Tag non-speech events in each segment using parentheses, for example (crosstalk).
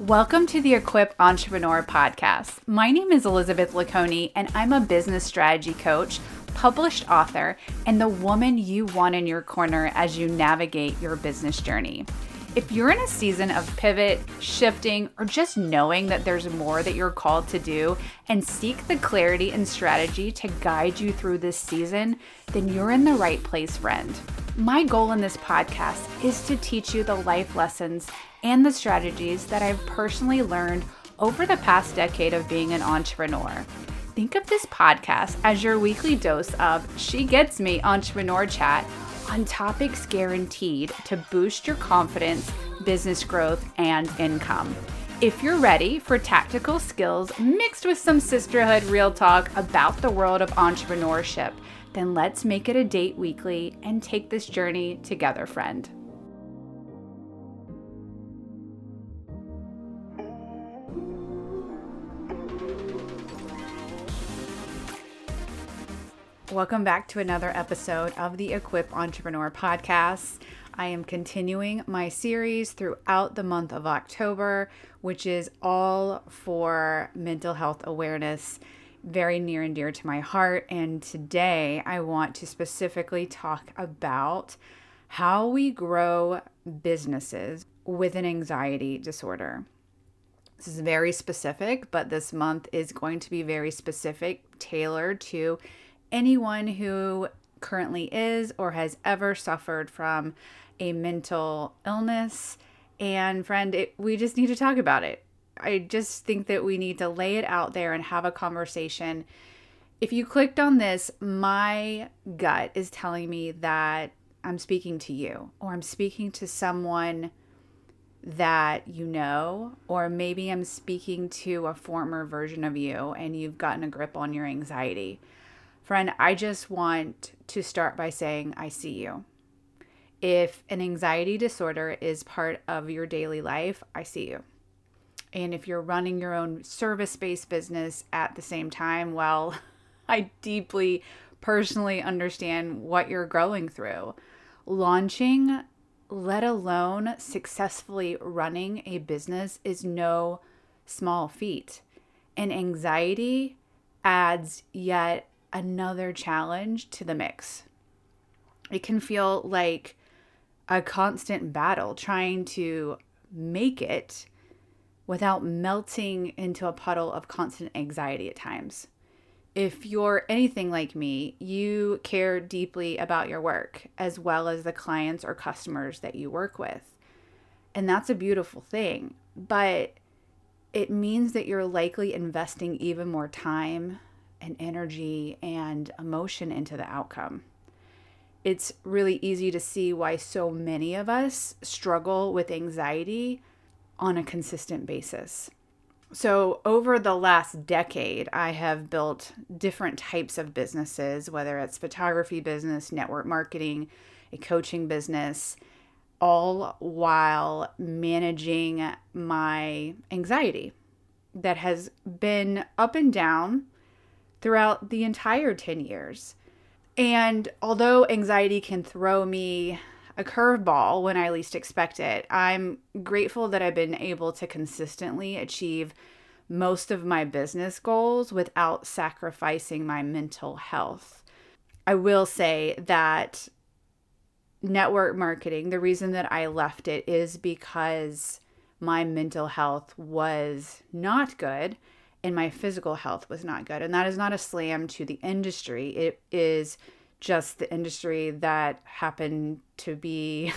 Welcome to the Equipped Entrepreneur Podcast. My name is Elizabeth LeConey, and I'm a business strategy coach, published author, and the woman you want in your corner as you navigate your business journey. If you're in a season of pivot, shifting, or just knowing that there's more that you're called to do and seek the clarity and strategy to guide you through this season, then you're in the right place, friend. My goal in this podcast is to teach you the life lessons and the strategies that I've personally learned over the past decade of being an entrepreneur. Think of this podcast as your weekly dose of She Gets Me Entrepreneur Chat on topics guaranteed to boost your confidence, business growth, and income. If you're ready for tactical skills mixed with some sisterhood real talk about the world of entrepreneurship, then let's make it a date weekly and take this journey together, friend. Welcome back to another episode of the Equipped Entrepreneur Podcast. I am continuing my series throughout the month of October, which is all for mental health awareness very near and dear to my heart. And today I want to specifically talk about how we grow businesses with an anxiety disorder. This is very specific, but this month is going to be very specific, tailored to anyone who currently is or has ever suffered from a mental illness. And friend, it, we just need to talk about it. I just think that we need to lay it out there and have a conversation. If you clicked on this, my gut is telling me that I'm speaking to you or I'm speaking to someone that you know, or maybe I'm speaking to a former version of you and you've gotten a grip on your anxiety. Friend, I just want to start by saying, I see you. If an anxiety disorder is part of your daily life, I see you. And if you're running your own service based business at the same time, well, (laughs) I deeply personally understand what you're going through. Launching, let alone successfully running a business, is no small feat. And anxiety adds yet another challenge to the mix. It can feel like a constant battle trying to make it without melting into a puddle of constant anxiety at times. If you're anything like me, you care deeply about your work as well as the clients or customers that you work with. And that's a beautiful thing. But it means that you're likely investing even more time and energy and emotion into the outcome. It's really easy to see why so many of us struggle with anxiety on a consistent basis. So, over the last decade, I have built different types of businesses, whether it's photography business, network marketing, a coaching business, all while managing my anxiety that has been up and down throughout the entire 10 years. And although anxiety can throw me a curveball when I least expect it. I'm grateful that I've been able to consistently achieve most of my business goals without sacrificing my mental health. I will say that network marketing, the reason that I left it is because my mental health was not good and my physical health was not good. And that is not a slam to the industry. It is just the industry that happened to be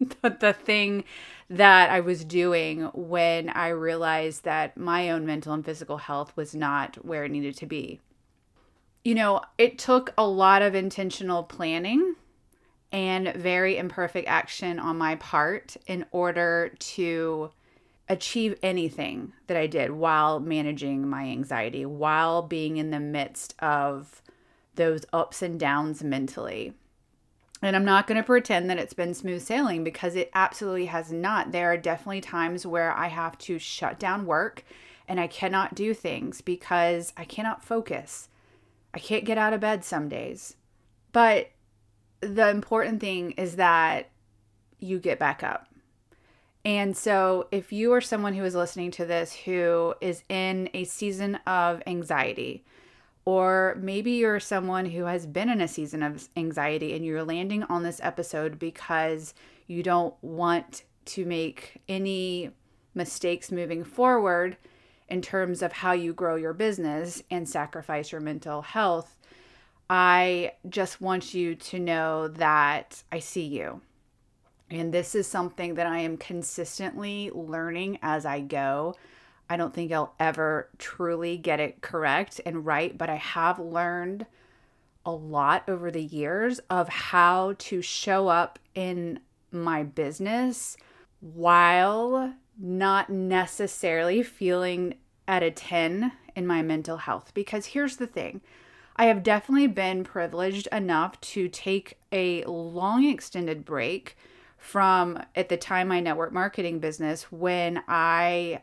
(laughs) the, thing that I was doing when I realized that my own mental and physical health was not where it needed to be. You know, it took a lot of intentional planning and very imperfect action on my part in order to achieve anything that I did while managing my anxiety, while being in the midst of those ups and downs mentally. And I'm not going to pretend that it's been smooth sailing because it absolutely has not. There are definitely times where I have to shut down work and I cannot do things because I cannot focus. I can't get out of bed some days. But the important thing is that you get back up. And so, if you are someone who is listening to this who is in a season of anxiety, or maybe you're someone who has been in a season of anxiety and you're landing on this episode because you don't want to make any mistakes moving forward in terms of how you grow your business and sacrifice your mental health, I just want you to know that I see you. And this is something that I am consistently learning as I go. I don't think I'll ever truly get it correct and right, but I have learned a lot over the years of how to show up in my business while not necessarily feeling at a 10 in my mental health. Because here's the thing I have definitely been privileged enough to take a long extended break from at the time my network marketing business when I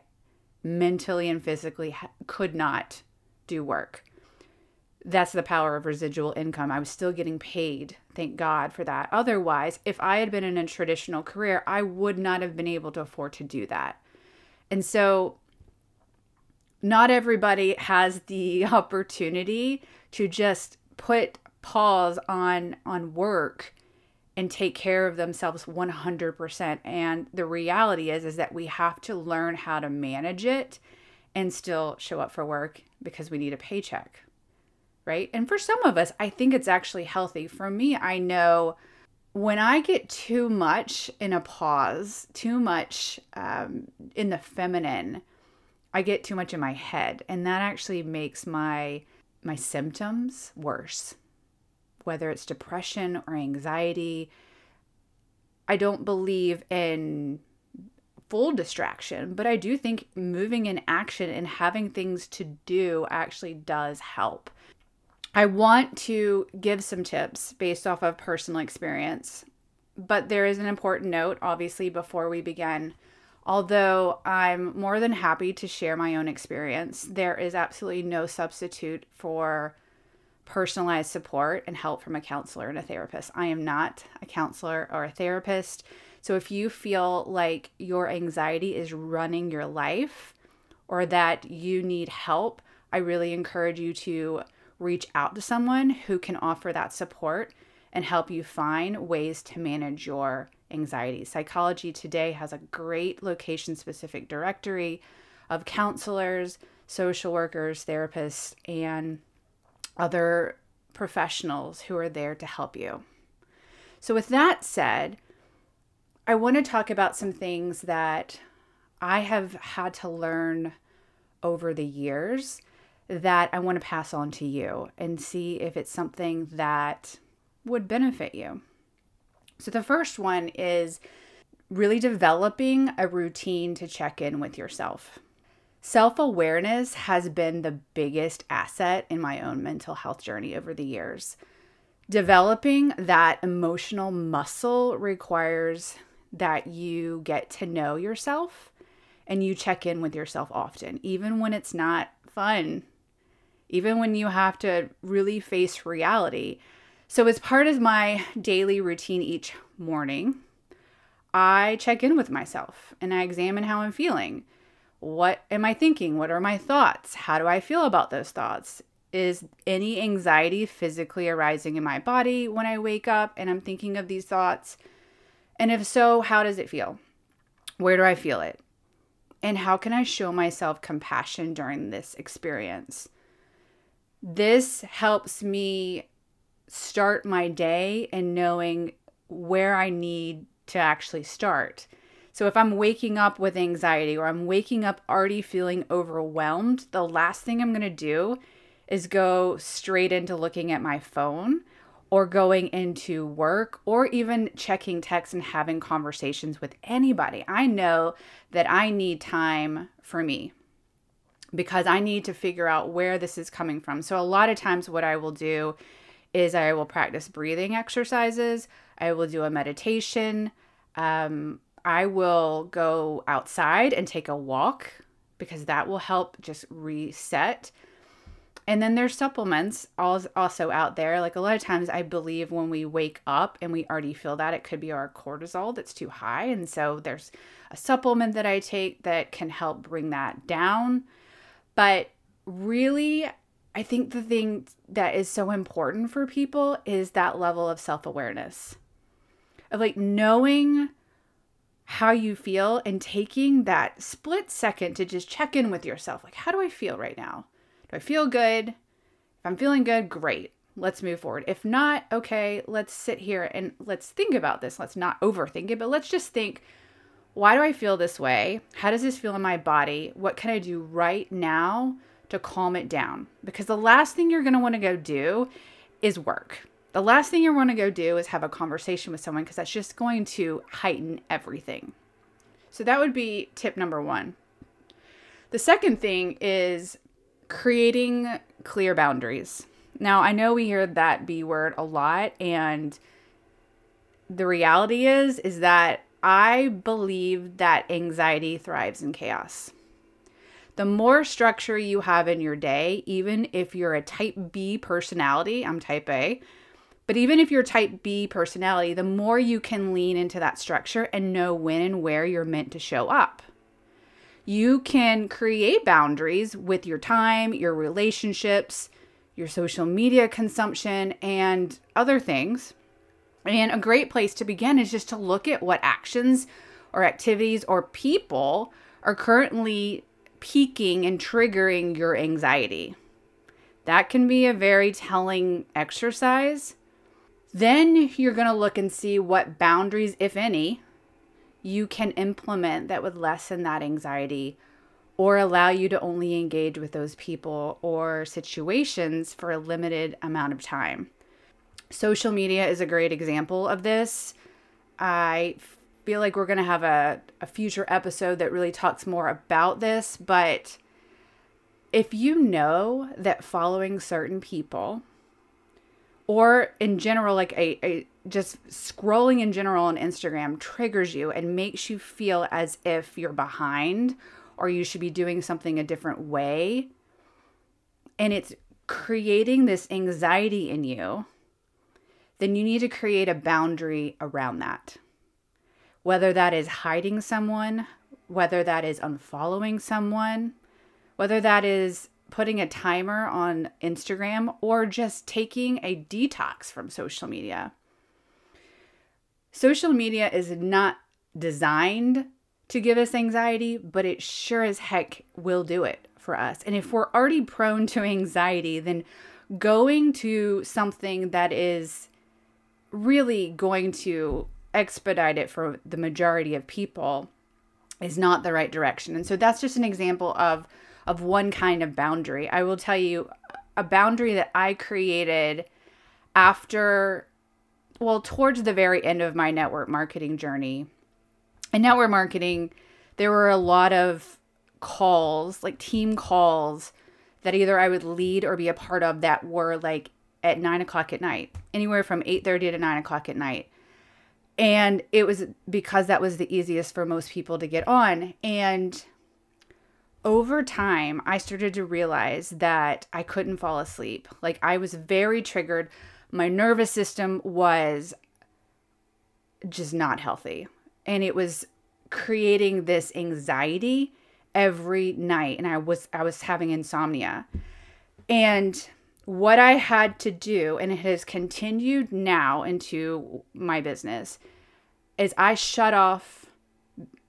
mentally and physically could not do work. That's the power of residual income. I was still getting paid. Thank God for that. Otherwise, if I had been in a traditional career, I would not have been able to afford to do that. And so, not everybody has the (laughs) opportunity to just put pause on on work and take care of themselves 100% and the reality is is that we have to learn how to manage it and still show up for work because we need a paycheck right? And for some of us i think it's actually healthy. For me i know when i get too much in a pause too much um, in the feminine i get too much in my head. And that actually makes my my symptoms worse whether it's depression or anxiety. I don't believe in full distraction, but I do think moving in action and having things to do actually does help. I want to give some tips based off of personal experience, but there is an important note, obviously, before we begin. Although I'm more than happy to share my own experience, there is absolutely no substitute for personalized support and help from a counselor and a therapist. I am not a counselor or a therapist. So if you feel like your anxiety is running your life or that you need help, I really encourage you to reach out to someone who can offer that support and help you find ways to manage your anxiety. Psychology Today has a great location specific directory of counselors, social workers, therapists, and other professionals who are there to help you. So, with that said, I want to talk about some things that I have had to learn over the years that I want to pass on to you and see if it's something that would benefit you. So, the first one is really developing a routine to check in with yourself. Self awareness has been the biggest asset in my own mental health journey over the years. Developing that emotional muscle requires that you get to know yourself and you check in with yourself often, even when it's not fun, even when you have to really face reality. So, as part of my daily routine each morning, I check in with myself and I examine how I'm feeling. What am I thinking? What are my thoughts? How do I feel about those thoughts? Is any anxiety physically arising in my body when I wake up and I'm thinking of these thoughts? And if so, how does it feel? Where do I feel it? And how can I show myself compassion during this experience? This helps me start my day and knowing where I need to actually start. So if I'm waking up with anxiety or I'm waking up already feeling overwhelmed, the last thing I'm going to do is go straight into looking at my phone or going into work or even checking texts and having conversations with anybody. I know that I need time for me because I need to figure out where this is coming from. So, a lot of times, what I will do is I will practice breathing exercises, I will do a meditation. Um, I will go outside and take a walk because that will help just reset. And then there's supplements also out there. Like a lot of times, I believe when we wake up and we already feel that, it could be our cortisol that's too high. And so there's a supplement that I take that can help bring that down. But really, I think the thing that is so important for people is that level of self awareness of like knowing how you feel and taking that split second to just check in with yourself. Like, how do I feel right now? Do I feel good? If I'm feeling good, great. Let's move forward. If not, okay, let's sit here and let's think about this. Let's not overthink it, but let's just think why do I feel this way? How does this feel in my body? What can I do right now to calm it down? Because the last thing you're going to want to go do is work. The last thing you want to go do is have a conversation with someone because that's just going to heighten everything. So that would be tip number one. The second thing is creating clear boundaries. Now, I know we hear that B word a lot and the reality is is that I believe that anxiety thrives in chaos. The more structure you have in your day, even if you're a type B personality, I'm type A, but even if you're type B personality, the more you can lean into that structure and know when and where you're meant to show up. You can create boundaries with your time, your relationships, your social media consumption, and other things. And a great place to begin is just to look at what actions or activities or people are currently peaking and triggering your anxiety. That can be a very telling exercise then you're going to look and see what boundaries, if any, you can implement that would lessen that anxiety or allow you to only engage with those people or situations for a limited amount of time. Social media is a great example of this. I feel like we're going to have a, a future episode that really talks more about this, but if you know that following certain people or in general like a, a just scrolling in general on Instagram triggers you and makes you feel as if you're behind or you should be doing something a different way. And it's creating this anxiety in you then you need to create a boundary around that. Whether that is hiding someone whether that is unfollowing someone whether that is putting a timer on Instagram or just taking a detox from social media. Social media is not designed to give us anxiety, but it sure as heck will do it for us. And if we're already prone to anxiety, then going to something that is really going to expedite it for the majority of people is not the right direction. And so that's just an example of of one kind of boundary. I will tell you a boundary that I created after, well, towards the very end of my network marketing journey. In network marketing, there were a lot of calls, like team calls, that either I would lead or be a part of that were like at nine o'clock at night, anywhere from eight thirty to nine o'clock at night. And it was because that was the easiest for most people to get on. And over time, I started to realize that I couldn't fall asleep. Like I was very triggered. My nervous system was just not healthy. And it was creating this anxiety every night and I was I was having insomnia. And what I had to do and it has continued now into my business is I shut off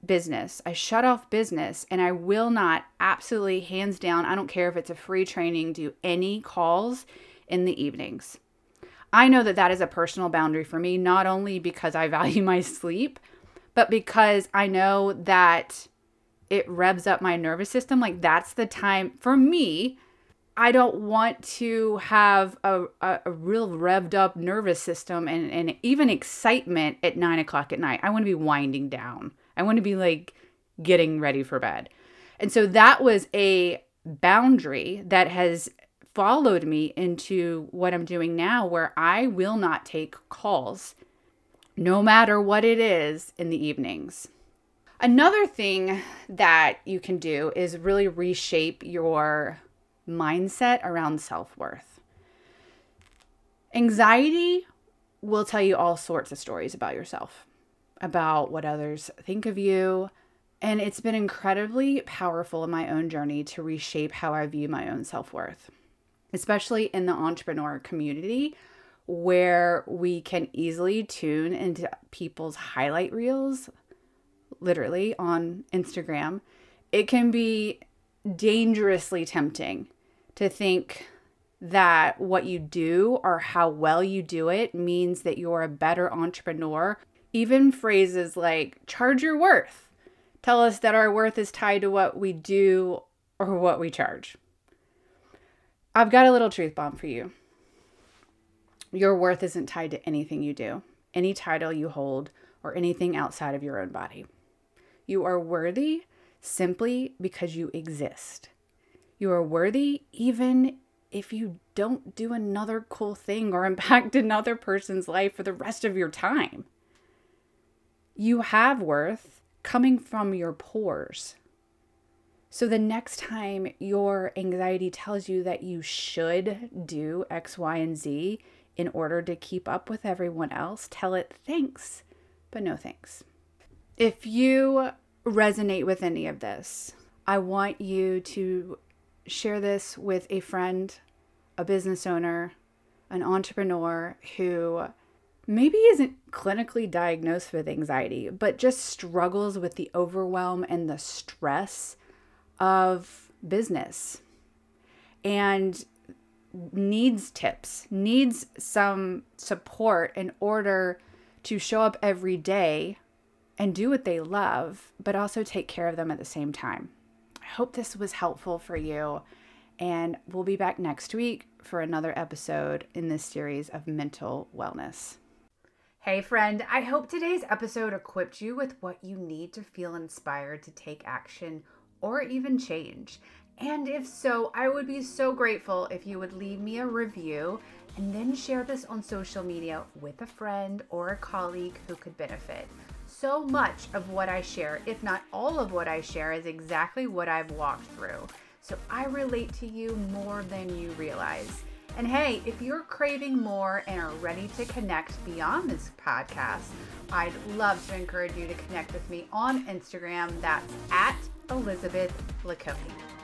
business. I shut off business and I will not, absolutely hands down, I don't care if it's a free training, do any calls in the evenings. I know that that is a personal boundary for me, not only because I (laughs) value my sleep, but because I know that it revs up my nervous system. Like that's the time for me. I don't want to have a, a, a, real revved up nervous system and, and even excitement at nine o'clock at night. I want to be winding down. I want to be like getting ready for bed. And so that was a boundary that has followed me into what I'm doing now, where I will not take calls no matter what it is in the evenings. Another thing that you can do is really reshape your mindset around self worth. Anxiety will tell you all sorts of stories about yourself, about what others think of you. And it's been incredibly powerful in my own journey to reshape how I view my own self worth, especially in the entrepreneur community where we can easily tune into people's highlight reels, literally on Instagram. It can be dangerously tempting to think that what you do or how well you do it means that you're a better entrepreneur. Even phrases like charge your worth tell us that our worth is tied to what we do or what we charge. I've got a little truth bomb for you. Your worth isn't tied to anything you do, any title you hold, or anything outside of your own body. You are worthy simply because you exist. You are worthy even if you don't do another cool thing or (laughs) impact another person's life for the rest of your time. You have worth coming from your pores. So the next time your anxiety tells you that you should do X, Y, and Z in order to keep up with everyone else, tell it thanks, but no thanks. If you resonate with any of this, I want you to share this with a friend, a business owner, an entrepreneur who maybe isn't clinically diagnosed with anxiety, but just struggles with the overwhelm and the stress of business and needs tips, needs some support in order to show up every day and do what they love, but also take care of them at the same time. I hope this was helpful for you. And we'll be back next week for another episode in this series of mental wellness. Hey, friend, I hope today's episode equipped you with what you need to feel inspired to take action or even change. And if so, I would be so grateful if you would leave me a review and then share this on social media with a friend or a colleague who could benefit so much of what I share, if not all of what I share, is exactly what I've walked through. So I relate to you more than you realize. And hey, if you're craving more and are ready to connect beyond this podcast, I'd love to encourage you to connect with me on Instagram. That's at Elizabeth LeConey.